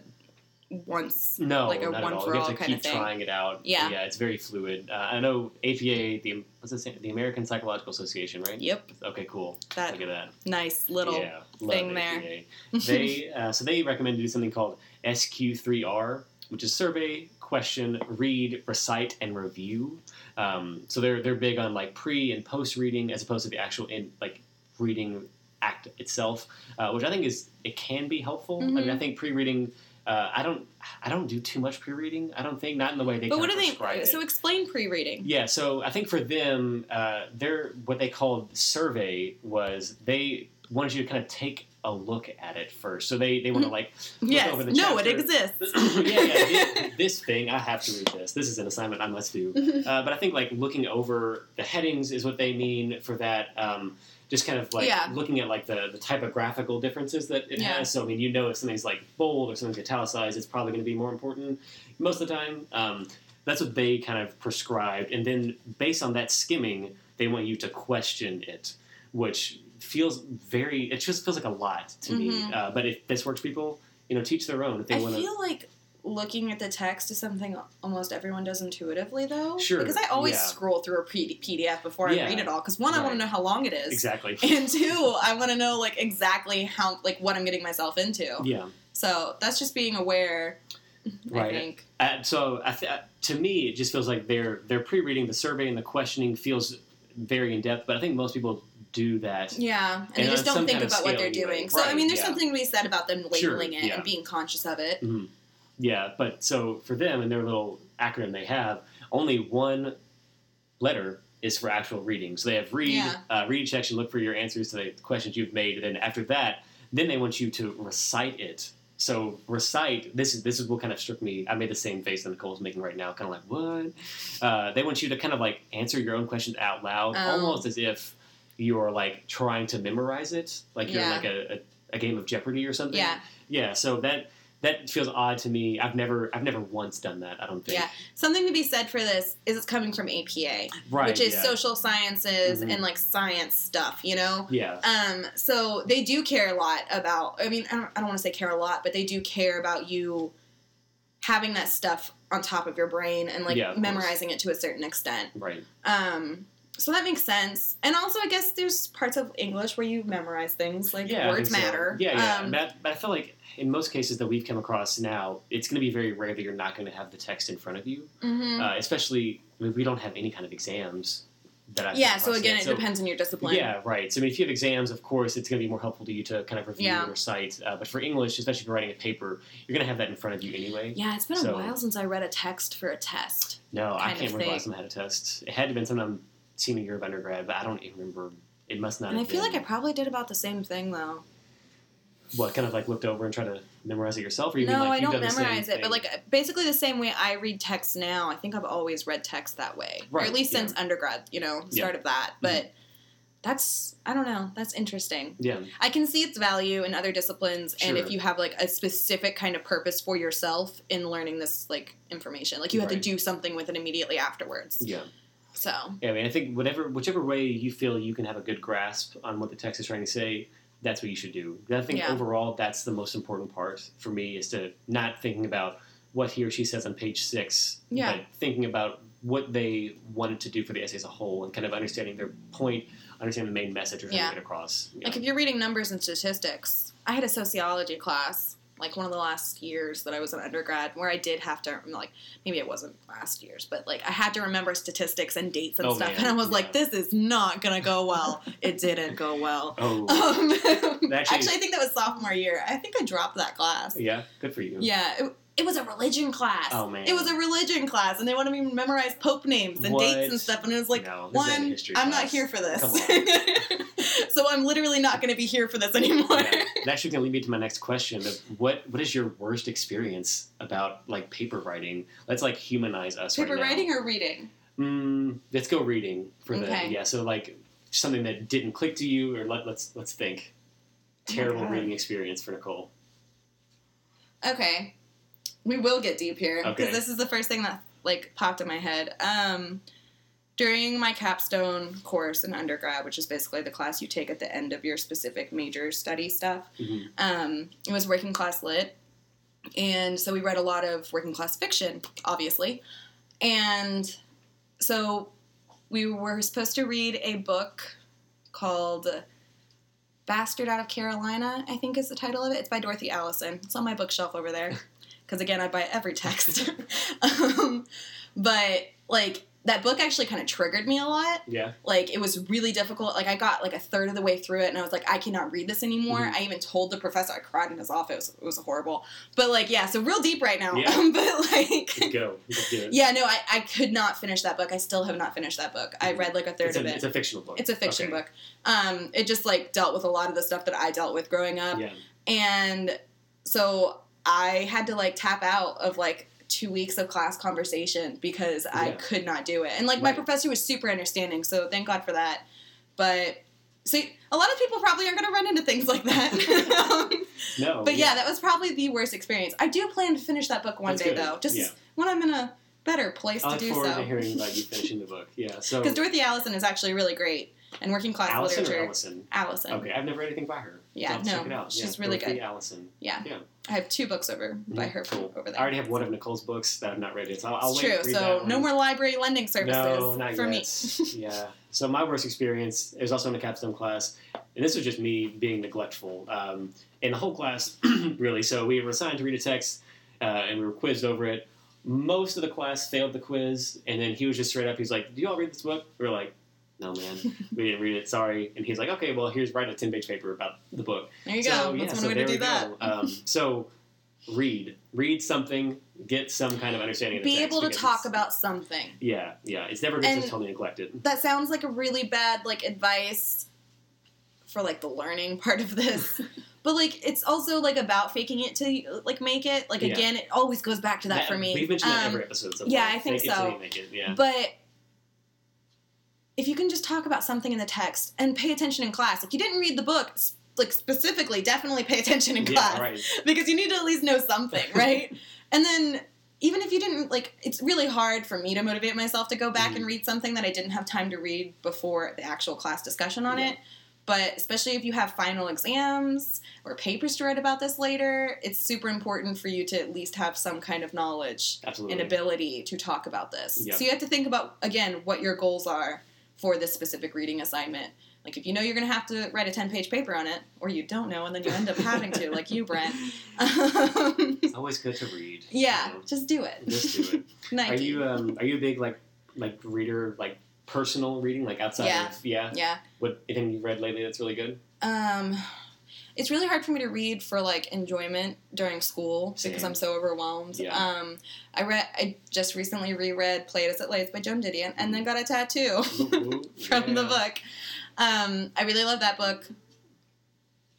once. No, Like a not one at all. for you all have to kind keep of thing. trying it out. Yeah. Yeah. It's very fluid. Uh, I know APA, the what's say? The American Psychological Association, right? Yep, Okay. Cool. that Look at that. nice little yeah, thing there. They uh, so they recommend to do something called SQ3R, which is survey, question, read, recite, and review. Um, so they're they're big on like pre and post reading as opposed to the actual in like reading act itself, uh, which I think is it can be helpful. I mean. I think pre reading. Uh, I don't. I don't do too much pre-reading. I don't think not in the way they. But kind what of do they? it. So explain pre-reading. Yeah, so I think for them, uh, their what they called survey was they wanted you to kind of take a look at it first. So they they want to like look Yes. over the No, it exists. yeah, yeah, thi- this thing I have to read this. This is an assignment I must do. Uh, but I think like looking over the headings is what they mean for that. Um, just kind of like Yeah. looking at like the, the typographical differences that it Yeah. has. So I mean, you know, if something's like bold or something's italicized, it's probably going to be more important most of the time. Um, that's what they kind of prescribed, and then based on that skimming, they want you to question it, which feels very. It just feels like a lot to me. Mhm. Uh, but if this works, people, you know, teach their own. If they I want to. feel like looking at the text is something almost everyone does intuitively, though. Sure, Because I always yeah. scroll through a PDF before I read it all. Because one, I want to know how long it is, Exactly. and two, I want to know like exactly how like what I'm getting myself into. Yeah. So that's just being aware. I Right. think. Uh, so I th- uh, to me, it just feels like they're they're pre-reading the survey and the questioning feels very in depth. But I think most people do that. Yeah, and, And they just don't think about what they're doing. So I mean, there's yeah. something to be said about them Sure, labeling it yeah. and being conscious of it. Mhm. Yeah, but so for them and their little acronym they have, only one letter is for actual reading. So they have read, Yeah. uh, read section, look for your answers to the questions you've made, and then after that, then they want you to recite it. So recite. This is this is what kind of struck me. I made the same face that Nicole's making right now, kind of like what? Uh, they want you to kind of like answer your own questions out loud, Oh. almost as if you're like trying to memorize it, like you're Yeah. like a, a, a game of Jeopardy or something. Yeah. Yeah. So that that feels odd to me. I've never I've never once done that. I don't think. Yeah. Something to be said for this is it's coming from APA, Right. which is yeah. social sciences Mhm. and like science stuff, you know? Yeah. Um, so they do care a lot about, I mean, I don't, I don't want to say care a lot, but they do care about you having that stuff on top of your brain and like Yeah, of course. memorizing it to a certain extent. Right. Um, so that makes sense. And also, I guess there's parts of English where you memorize things, like yeah, words so. matter. Yeah, yeah. Um, but, but I feel like in most cases that we've come across now, it's going to be very rare that you're not going to have the text in front of you. mhm. Uh, especially I mean, we don't have any kind of exams that yeah. So again, it So- depends on your discipline. Yeah, right. So I mean, if you have exams, of course, it's going to be more helpful to you to kind of review Yeah. or cite. Uh, but for English, especially if you're writing a paper, you're going to have that in front of you anyway. Yeah, it's been a while since I read a text for a test. No, I can't remember last time I had a test. It had to have been sometime senior year of undergrad, but I don't even remember. It must not. And I feel been, like I probably did about the same thing though. what kind of like looked over and tried to memorize it yourself, or you no, mean like I don't memorize it, but like basically the same way I read text now. I think I've always read text that way, or at least yeah. since undergrad. You know, Yeah. Mm-hmm. start of that. But that's I don't know. That's interesting. yeah, I can see its value in other disciplines, and if you have like a specific kind of purpose for yourself in learning this like information, like you have Right. to do something with it immediately afterwards. yeah, So yeah. I mean, I think whatever, whichever way you feel you can have a good grasp on what the text is trying to say, that's what you should do. I think Yeah. overall, that's the most important part for me is to not thinking about what he or she says on page six, Yeah. but thinking about what they wanted to do for the essay as a whole and kind of understanding their point, understanding the main message they're trying Yeah. to get across. Yeah. Like if you're reading numbers and statistics, I had a sociology class, like one of the last years that I was an undergrad, where I did have to like maybe it wasn't last year's, but like I had to remember statistics and dates and Oh, stuff, man, and I was yeah. like, this is not gonna go well. it didn't go well. oh, Um, Actually- actually, I think that was sophomore year. I think I dropped that class. yeah, good for you. Yeah, it, it was a religion class. Oh, man. It was a religion class, and they wanted me to memorize pope names and dates and stuff. And it was like, No, this is a one, I'm not here for this. So I'm literally not going to be here for this anymore. Yeah. It actually can lead me to my next question of what what is your worst experience about like paper writing? Let's like humanize us Paper right now. writing or reading? Mm, let's go reading for Okay. the yeah. So like something that didn't click to you, or let, let's let's think. Oh Terrible God. reading experience for Nicole. Okay, we will get deep here because Okay. this is the first thing that like popped in my head. Um, during my capstone course in undergrad, which is basically the class you take at the end of your specific major study stuff, Mhm. um, it was working class lit, and so we read a lot of working class fiction, obviously, and so we were supposed to read a book called Bastard Out of Carolina, I think is the title of it. It's by Dorothy Allison. It's on my bookshelf over there. Because again, I buy every text. um, but like that book actually kind of triggered me a lot. Yeah. Like it was really difficult. Like I got like a third of the way through it, and I was like, I cannot read this anymore. Mhm. I even told the professor. I cried in his office. It was horrible. But like, yeah, so real deep right now. Yeah. but like, Let's go. Let's do it. yeah, no, I, I could not finish that book. I still have not finished that book. I read like a third It's a, of it. it's a fictional book. It's a fiction Okay. book. Um, it just like dealt with a lot of the stuff that I dealt with growing up, Yeah. and so I had to like tap out of like two weeks of class conversation because I could not do it. And like my professor was super understanding, so thank God for that. But see, a lot of people probably aren't going to run into things like that. Um, No. but yeah, that was probably the worst experience. I do plan to finish that book one That's day good. though, just Yeah. when I'm in a better place I to look do forward so. to hearing about you finishing the book. Yeah. So Because Dorothy Allison is actually really great, and working class Allison literature. or Allison? Allison. Okay, I've never read anything by her. Yeah, I'll no, check it out. she's yeah, really Dorothy good. Allison. Yeah. Yeah. I have two books over by Mhm, her over there. I already have one of Nicole's books that I'm not read yet, so I'll, I'll it's wait true. So no more library lending services No, not for yet. me. yeah. So my worst experience it was also in a capstone class, and this was just me being neglectful. Um, and the whole class, really. So we were assigned to read a text, uh, and we were quizzed over it. Most of the class failed the quiz, and then he was just straight up. He's like, "Do you all read this book?" We were like, "No, man, we didn't read it. Sorry." And he's like, "Okay, well, here's write a ten page paper about the book." there you so, go. Yeah, That's so one way to do that. Um, so read, read something, get some kind of understanding. Of the Be able to talk about something. Yeah, yeah. It's never good to totally neglected. That sounds like a really bad like advice for like the learning part of this. But like it's also like about faking it to like make it. Like Yeah. again, it always goes back to that, for me. We've mentioned that Um, every episode. So yeah. I think Fake so. it, Yeah. But if you can just talk about something in the text and pay attention in class, If you didn't read the book, like specifically, definitely pay attention in class yeah, right. because you need to at least know something, right? and then even if you didn't like, it's really hard for me to motivate myself to go back Mhm. and read something that I didn't have time to read before the actual class discussion on Yeah. it. But especially if you have final exams or papers to write about this later, it's super important for you to at least have some kind of knowledge Absolutely. and ability to talk about this. Yeah. So you have to think about again what your goals are for this specific reading assignment. Like if you know you're going to have to write a 10 page paper on it, or you don't know, and then you end up having to, like you, Brent. Um, It's always good to read. yeah, you know. just do it. Just do it. Nike. Are you um are you a big like like reader like personal reading like outside Yeah. of yeah yeah. what anything you've read lately that's really good Um, it's really hard for me to read for like enjoyment during school because I'm so overwhelmed. Yeah. Um, I read. I just recently reread "Play It as It Lays" by Joan Didion, and then got a tattoo from the book. Um, I really love that book.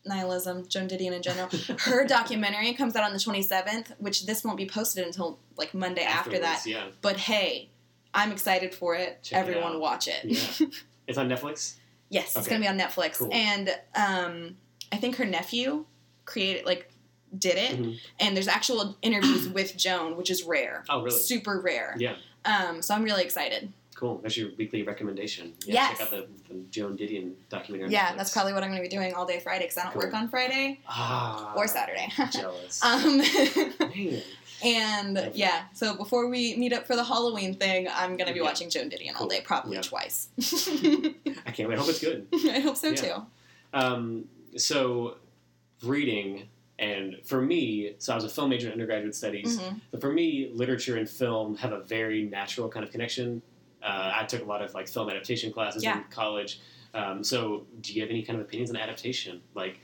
Nihilism, Joan Didion in general. Her documentary comes out on the 27th, which this won't be posted until like Monday after that. Yeah But hey, I'm excited for it. Check Everyone out. watch it. yeah it's on Netflix Yes, it's gonna be on Netflix, Cool. and um, I think her nephew created like did it, Mhm. and there's actual interviews with Joan, which is rare. Oh, really? Super rare. Yeah. Um, so I'm really excited. cool that's your weekly recommendation yeah, Yes. check out the, the Joan Didion documentary Yeah, that's probably what I'm gonna be doing all day Friday because I don't Cool. work on Friday ah or Saturday. jealous um, and Definitely. yeah, so before we meet up for the Halloween thing, I'm gonna be Yeah. watching Joan Didion all Cool. day, probably Yeah. twice. I can't wait I hope it's good I hope so Yeah. too. Um, so, reading, and for me, so I was a film major in undergraduate studies. Mhm. But for me, literature and film have a very natural kind of connection. Uh, I took a lot of like film adaptation classes Yeah. in college. Um, so, do you have any kind of opinions on adaptation, like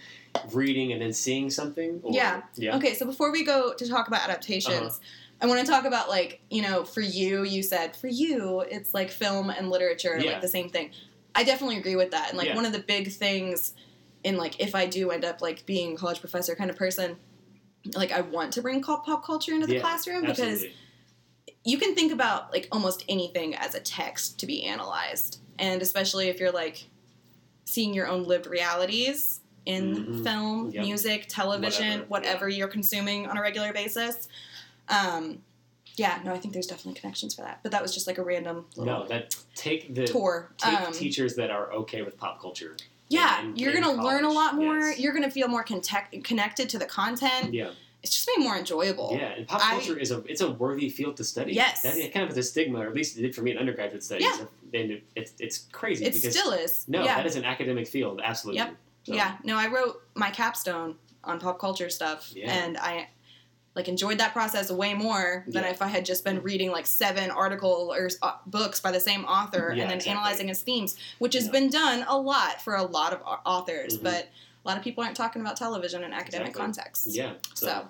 reading and then seeing something? Or, Yeah. yeah, Okay, so before we go to talk about adaptations, Uh-huh. I want to talk about like you know, for you, you said for you, it's like film and literature Yeah. like the same thing. I definitely agree with that, and like Yeah. one of the big things in like if I do end up like being a college professor kind of person, like I want to bring pop culture into the Yeah, classroom because you can think about like almost anything as a text to be analyzed and especially if you're like seeing your own lived realities in Mhm. film Yep. music television Whatever, whatever, you're consuming on a regular basis um, yeah no i think there's definitely connections for that but that was just like a random little No, that take the tour take um, teachers that are okay with pop culture. Yeah in- you're gonna learn a lot more yes. you're gonna feel more contact- connected to the content Yeah. it's just made more enjoyable Yeah, and pop I- culture is a it's a worthy field to study. Yes. that it kind of is a stigma, or at least it did for me in undergraduate studies. Yeah. and it, it's it's crazy it because still is no, yeah that is an academic field, absolutely. Yep. So, Yeah, no, I wrote my capstone on pop culture stuff, Yeah. and I like enjoyed that process way more than Yeah. if I had just been reading like seven article or uh, books by the same author Yeah, and then exactly. analyzing his themes, which has Yeah. been done a lot for a lot of au- authors, Mhm. but a lot of people aren't talking about television in academic Exactly. contexts. yeah. So, So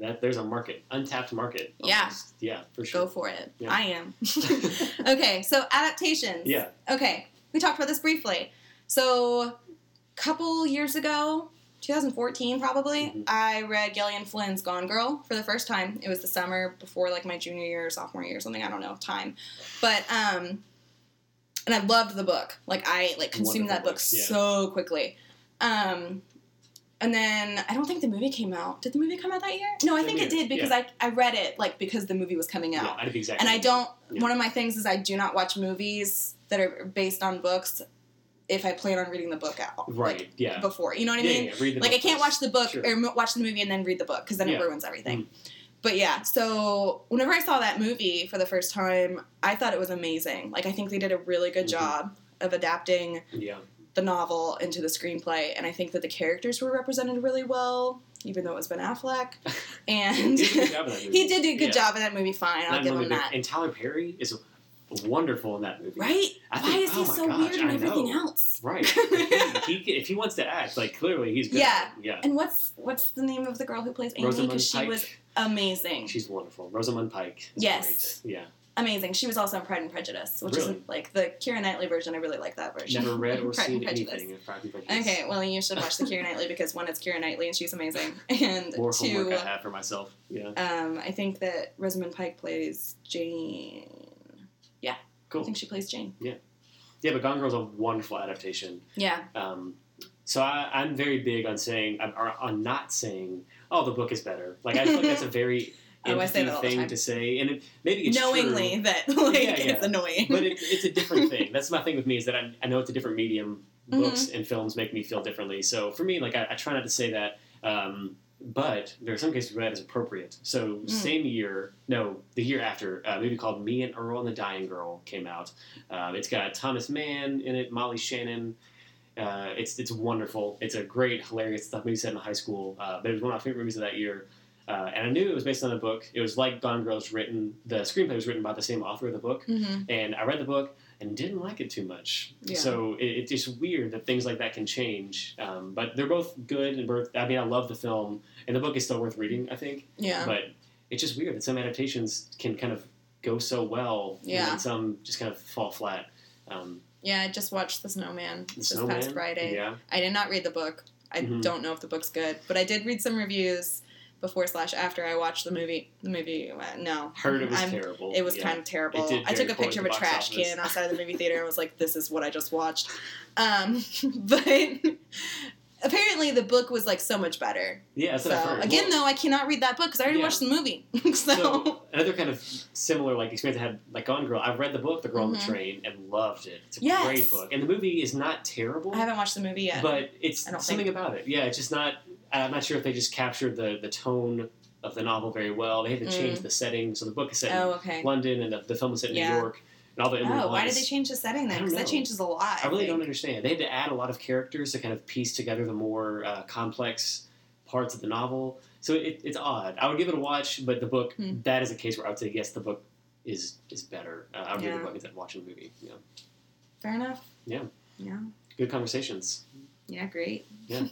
that there's a market, untapped market. Yeah. almost. yeah, for sure. go for it. Yeah. I am. okay, so adaptations. Yeah. Okay, we talked about this briefly. So, a couple years ago, 2014 probably, Mhm. I read Gillian Flynn's Gone Girl for the first time. It was the summer before like my junior year or sophomore year or something. I don't know time, but um, and I loved the book. Like I like consumed Wonderful that book yeah. so quickly. Um, and then I don't think the movie came out. Did the movie come out that year? No, I think it did because yeah. I I read it like because the movie was coming out. Yeah, exactly. And I don't. Yeah. One of my things is I do not watch movies that are based on books if I plan on reading the book out Right. like, yeah. before. You know what I yeah, mean? yeah, read the Like I can't first. watch the book Sure. or watch the movie and then read the book because then Yeah. Mm-hmm. it ruins everything. But yeah, so whenever I saw that movie for the first time, I thought it was amazing. Like I think they did a really good Mhm. job of adapting Yeah. the novel into the screenplay, and I think that the characters were represented really well, even though it was Ben Affleck. And He did a good job in that movie. he did do a good job in that movie. Fine, I'll give him that. And Tyler Perry is wonderful in that movie. Right? I Why think- is he oh my so gosh, weird in everything else? Right. he, he, if he wants to act, like clearly he's good. Yeah. Yeah. And what's what's the name of the girl who plays Amy? Because she was amazing. She's wonderful. Rosamund Pike. is Yes. Great. Yeah. amazing. She was also in Pride and Prejudice, which Really? is like the Keira Knightley version. I really like that version. Never read or Pride seen anything Pride and Prejudice. Okay, well you should watch the Keira Knightley because one, it's Keira Knightley and she's amazing, and More two, homework I have for myself. Yeah. um, I think that Rosamund Pike plays Jane. I think she plays Jane. Yeah, Yeah, but Gone Girl's a wonderful adaptation. Yeah, Um, so I, I'm very big on saying, or on not saying, oh, the book is better. Like I feel like that's a very Oh, I say empty that all the thing to say, and it, maybe it's knowingly true, that like Yeah, yeah. it's annoying. but it, it's a different thing. That's my thing with me is that I, I know it's a different medium. Mm-hmm. Books and films make me feel differently. So for me, like I, I try not to say that. Um, but there are some cases where that is appropriate. So Mm. same year, no, the year after, a movie called Me and Earl and the Dying Girl came out. Um, it's got Thomas Mann in it, Molly Shannon. Uh, it's it's wonderful. It's a great, hilarious stuff movie set in high school. Uh, but it was one of my favorite movies of that year. Uh, and I knew it was based on a book. It was like Gone Girl was written. The screenplay was written by the same author of the book. Mm-hmm. And I read the book and didn't like it too much. Yeah. So it, it's just weird that things like that can change. Um, but they're both good and both. I mean, I love the film, and the book is still worth reading. I think, Yeah. but it's just weird that some adaptations can kind of go so well, Yeah. and some just kind of fall flat. Um, Yeah, I just watched The Snowman the this Snowman, past Friday. yeah, I did not read the book. I Mhm. don't know if the book's good, but I did read some reviews before slash after I watched the movie. The movie, uh, no, heard it was I'm- terrible. It was yeah. kind of terrible. I took a picture of a poorly at the trash office. can outside of the movie theater and was like, "This is what I just watched." Um, but apparently, the book was like so much better. Yeah, that's So what I've heard. again, Well, though, I cannot read that book because I already Yeah. watched the movie. so, so another kind of similar like experience I had like Gone Girl. I've read the book, The Girl on Mhm. the Train, and loved it. It's a Yes. great book, and the movie is not terrible. I haven't watched the movie yet. but it's something think- about it. Yeah, it's just not. I'm not sure if they just captured the the tone of the novel very well. They had to change Mm. the setting, so the book is set oh, in. London, and the, the film is set in Yeah. New York, and all the Oh, why did they change the setting then? Because that changes a lot. I really think. don't understand. They had to add a lot of characters to kind of piece together the more uh, complex parts of the novel. So it, it's odd. I would give it a watch, but the book Hmm. that is a case where I would say yes, the book is is better. Uh, I would read Yeah. the book instead of watching the movie. Yeah, Fair enough. Yeah. Yeah. good conversations. Yeah, great. Yeah.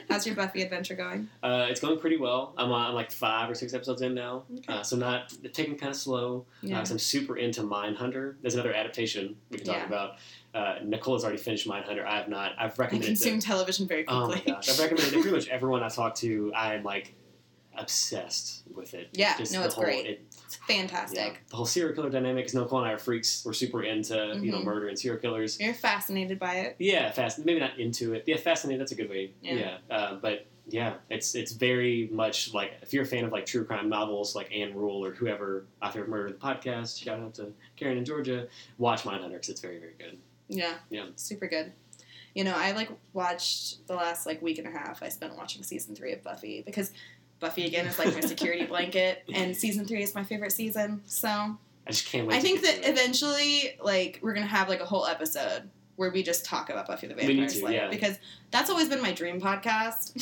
How's your Buffy adventure going? Uh, it's going pretty well. I'm on like five or six episodes in now, Okay. uh, so not taking kind of slow. Yeah. Uh, I'm super into Mindhunter. There's another adaptation we can talk Yeah. about. Uh, Nicole has already finished Mindhunter. I have not. I've recommended. I consume television very Oh my quickly. gosh! I've recommended it to pretty much everyone I talk to. I am like obsessed with it. Yeah, Just no, it's whole, great. It, It's fantastic. yeah, the whole serial killer dynamic. 'cause Nicole and I are freaks. We're super into you know Mhm. murder and serial killers. You're fascinated by it. Yeah, fast. Maybe not into it. Yeah, fascinated. That's a good way. Yeah. Yeah. Uh, but yeah, it's it's very much like if you're a fan of like true crime novels, like Ann Rule or whoever author of Murder the podcast. Shout out to Karen in Georgia. Watch Mindhunter because it's very very good. Yeah. Yeah. Super good. You know, I like watched the last like week and a half. I spent watching season three of Buffy because Buffy again is like my security blanket, and season three is my favorite season. So I just can't wait. I think that eventually, like, we're gonna have like a whole episode where we just talk about Buffy the Vampire Slayer yeah. because that's always been my dream podcast.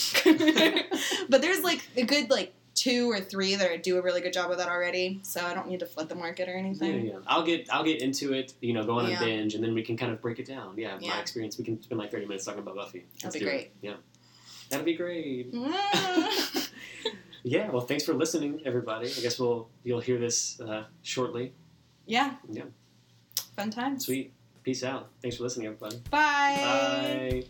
but there's like a good like two or three that do a really good job of that already, so I don't need to flood the market or anything. yeah. I'll get I'll get into it. You know, go on Yeah. a binge, and then we can kind of break it down. Yeah, my experience. We can spend like thirty minutes talking about Buffy. Let's be do it. great. Yeah, that'd be great. Mm. Yeah. Well, thanks for listening, everybody. I guess we'll you'll hear this uh, shortly. yeah. Yeah. Fun time. Sweet. Peace out. Thanks for listening, everybody. Bye. Bye.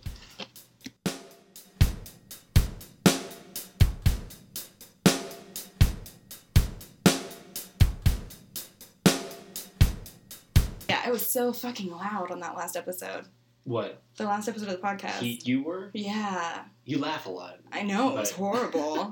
Yeah, I was so fucking loud on that last episode. What? The last episode of the podcast. He, you were? yeah, You laugh a lot. I know it was horrible.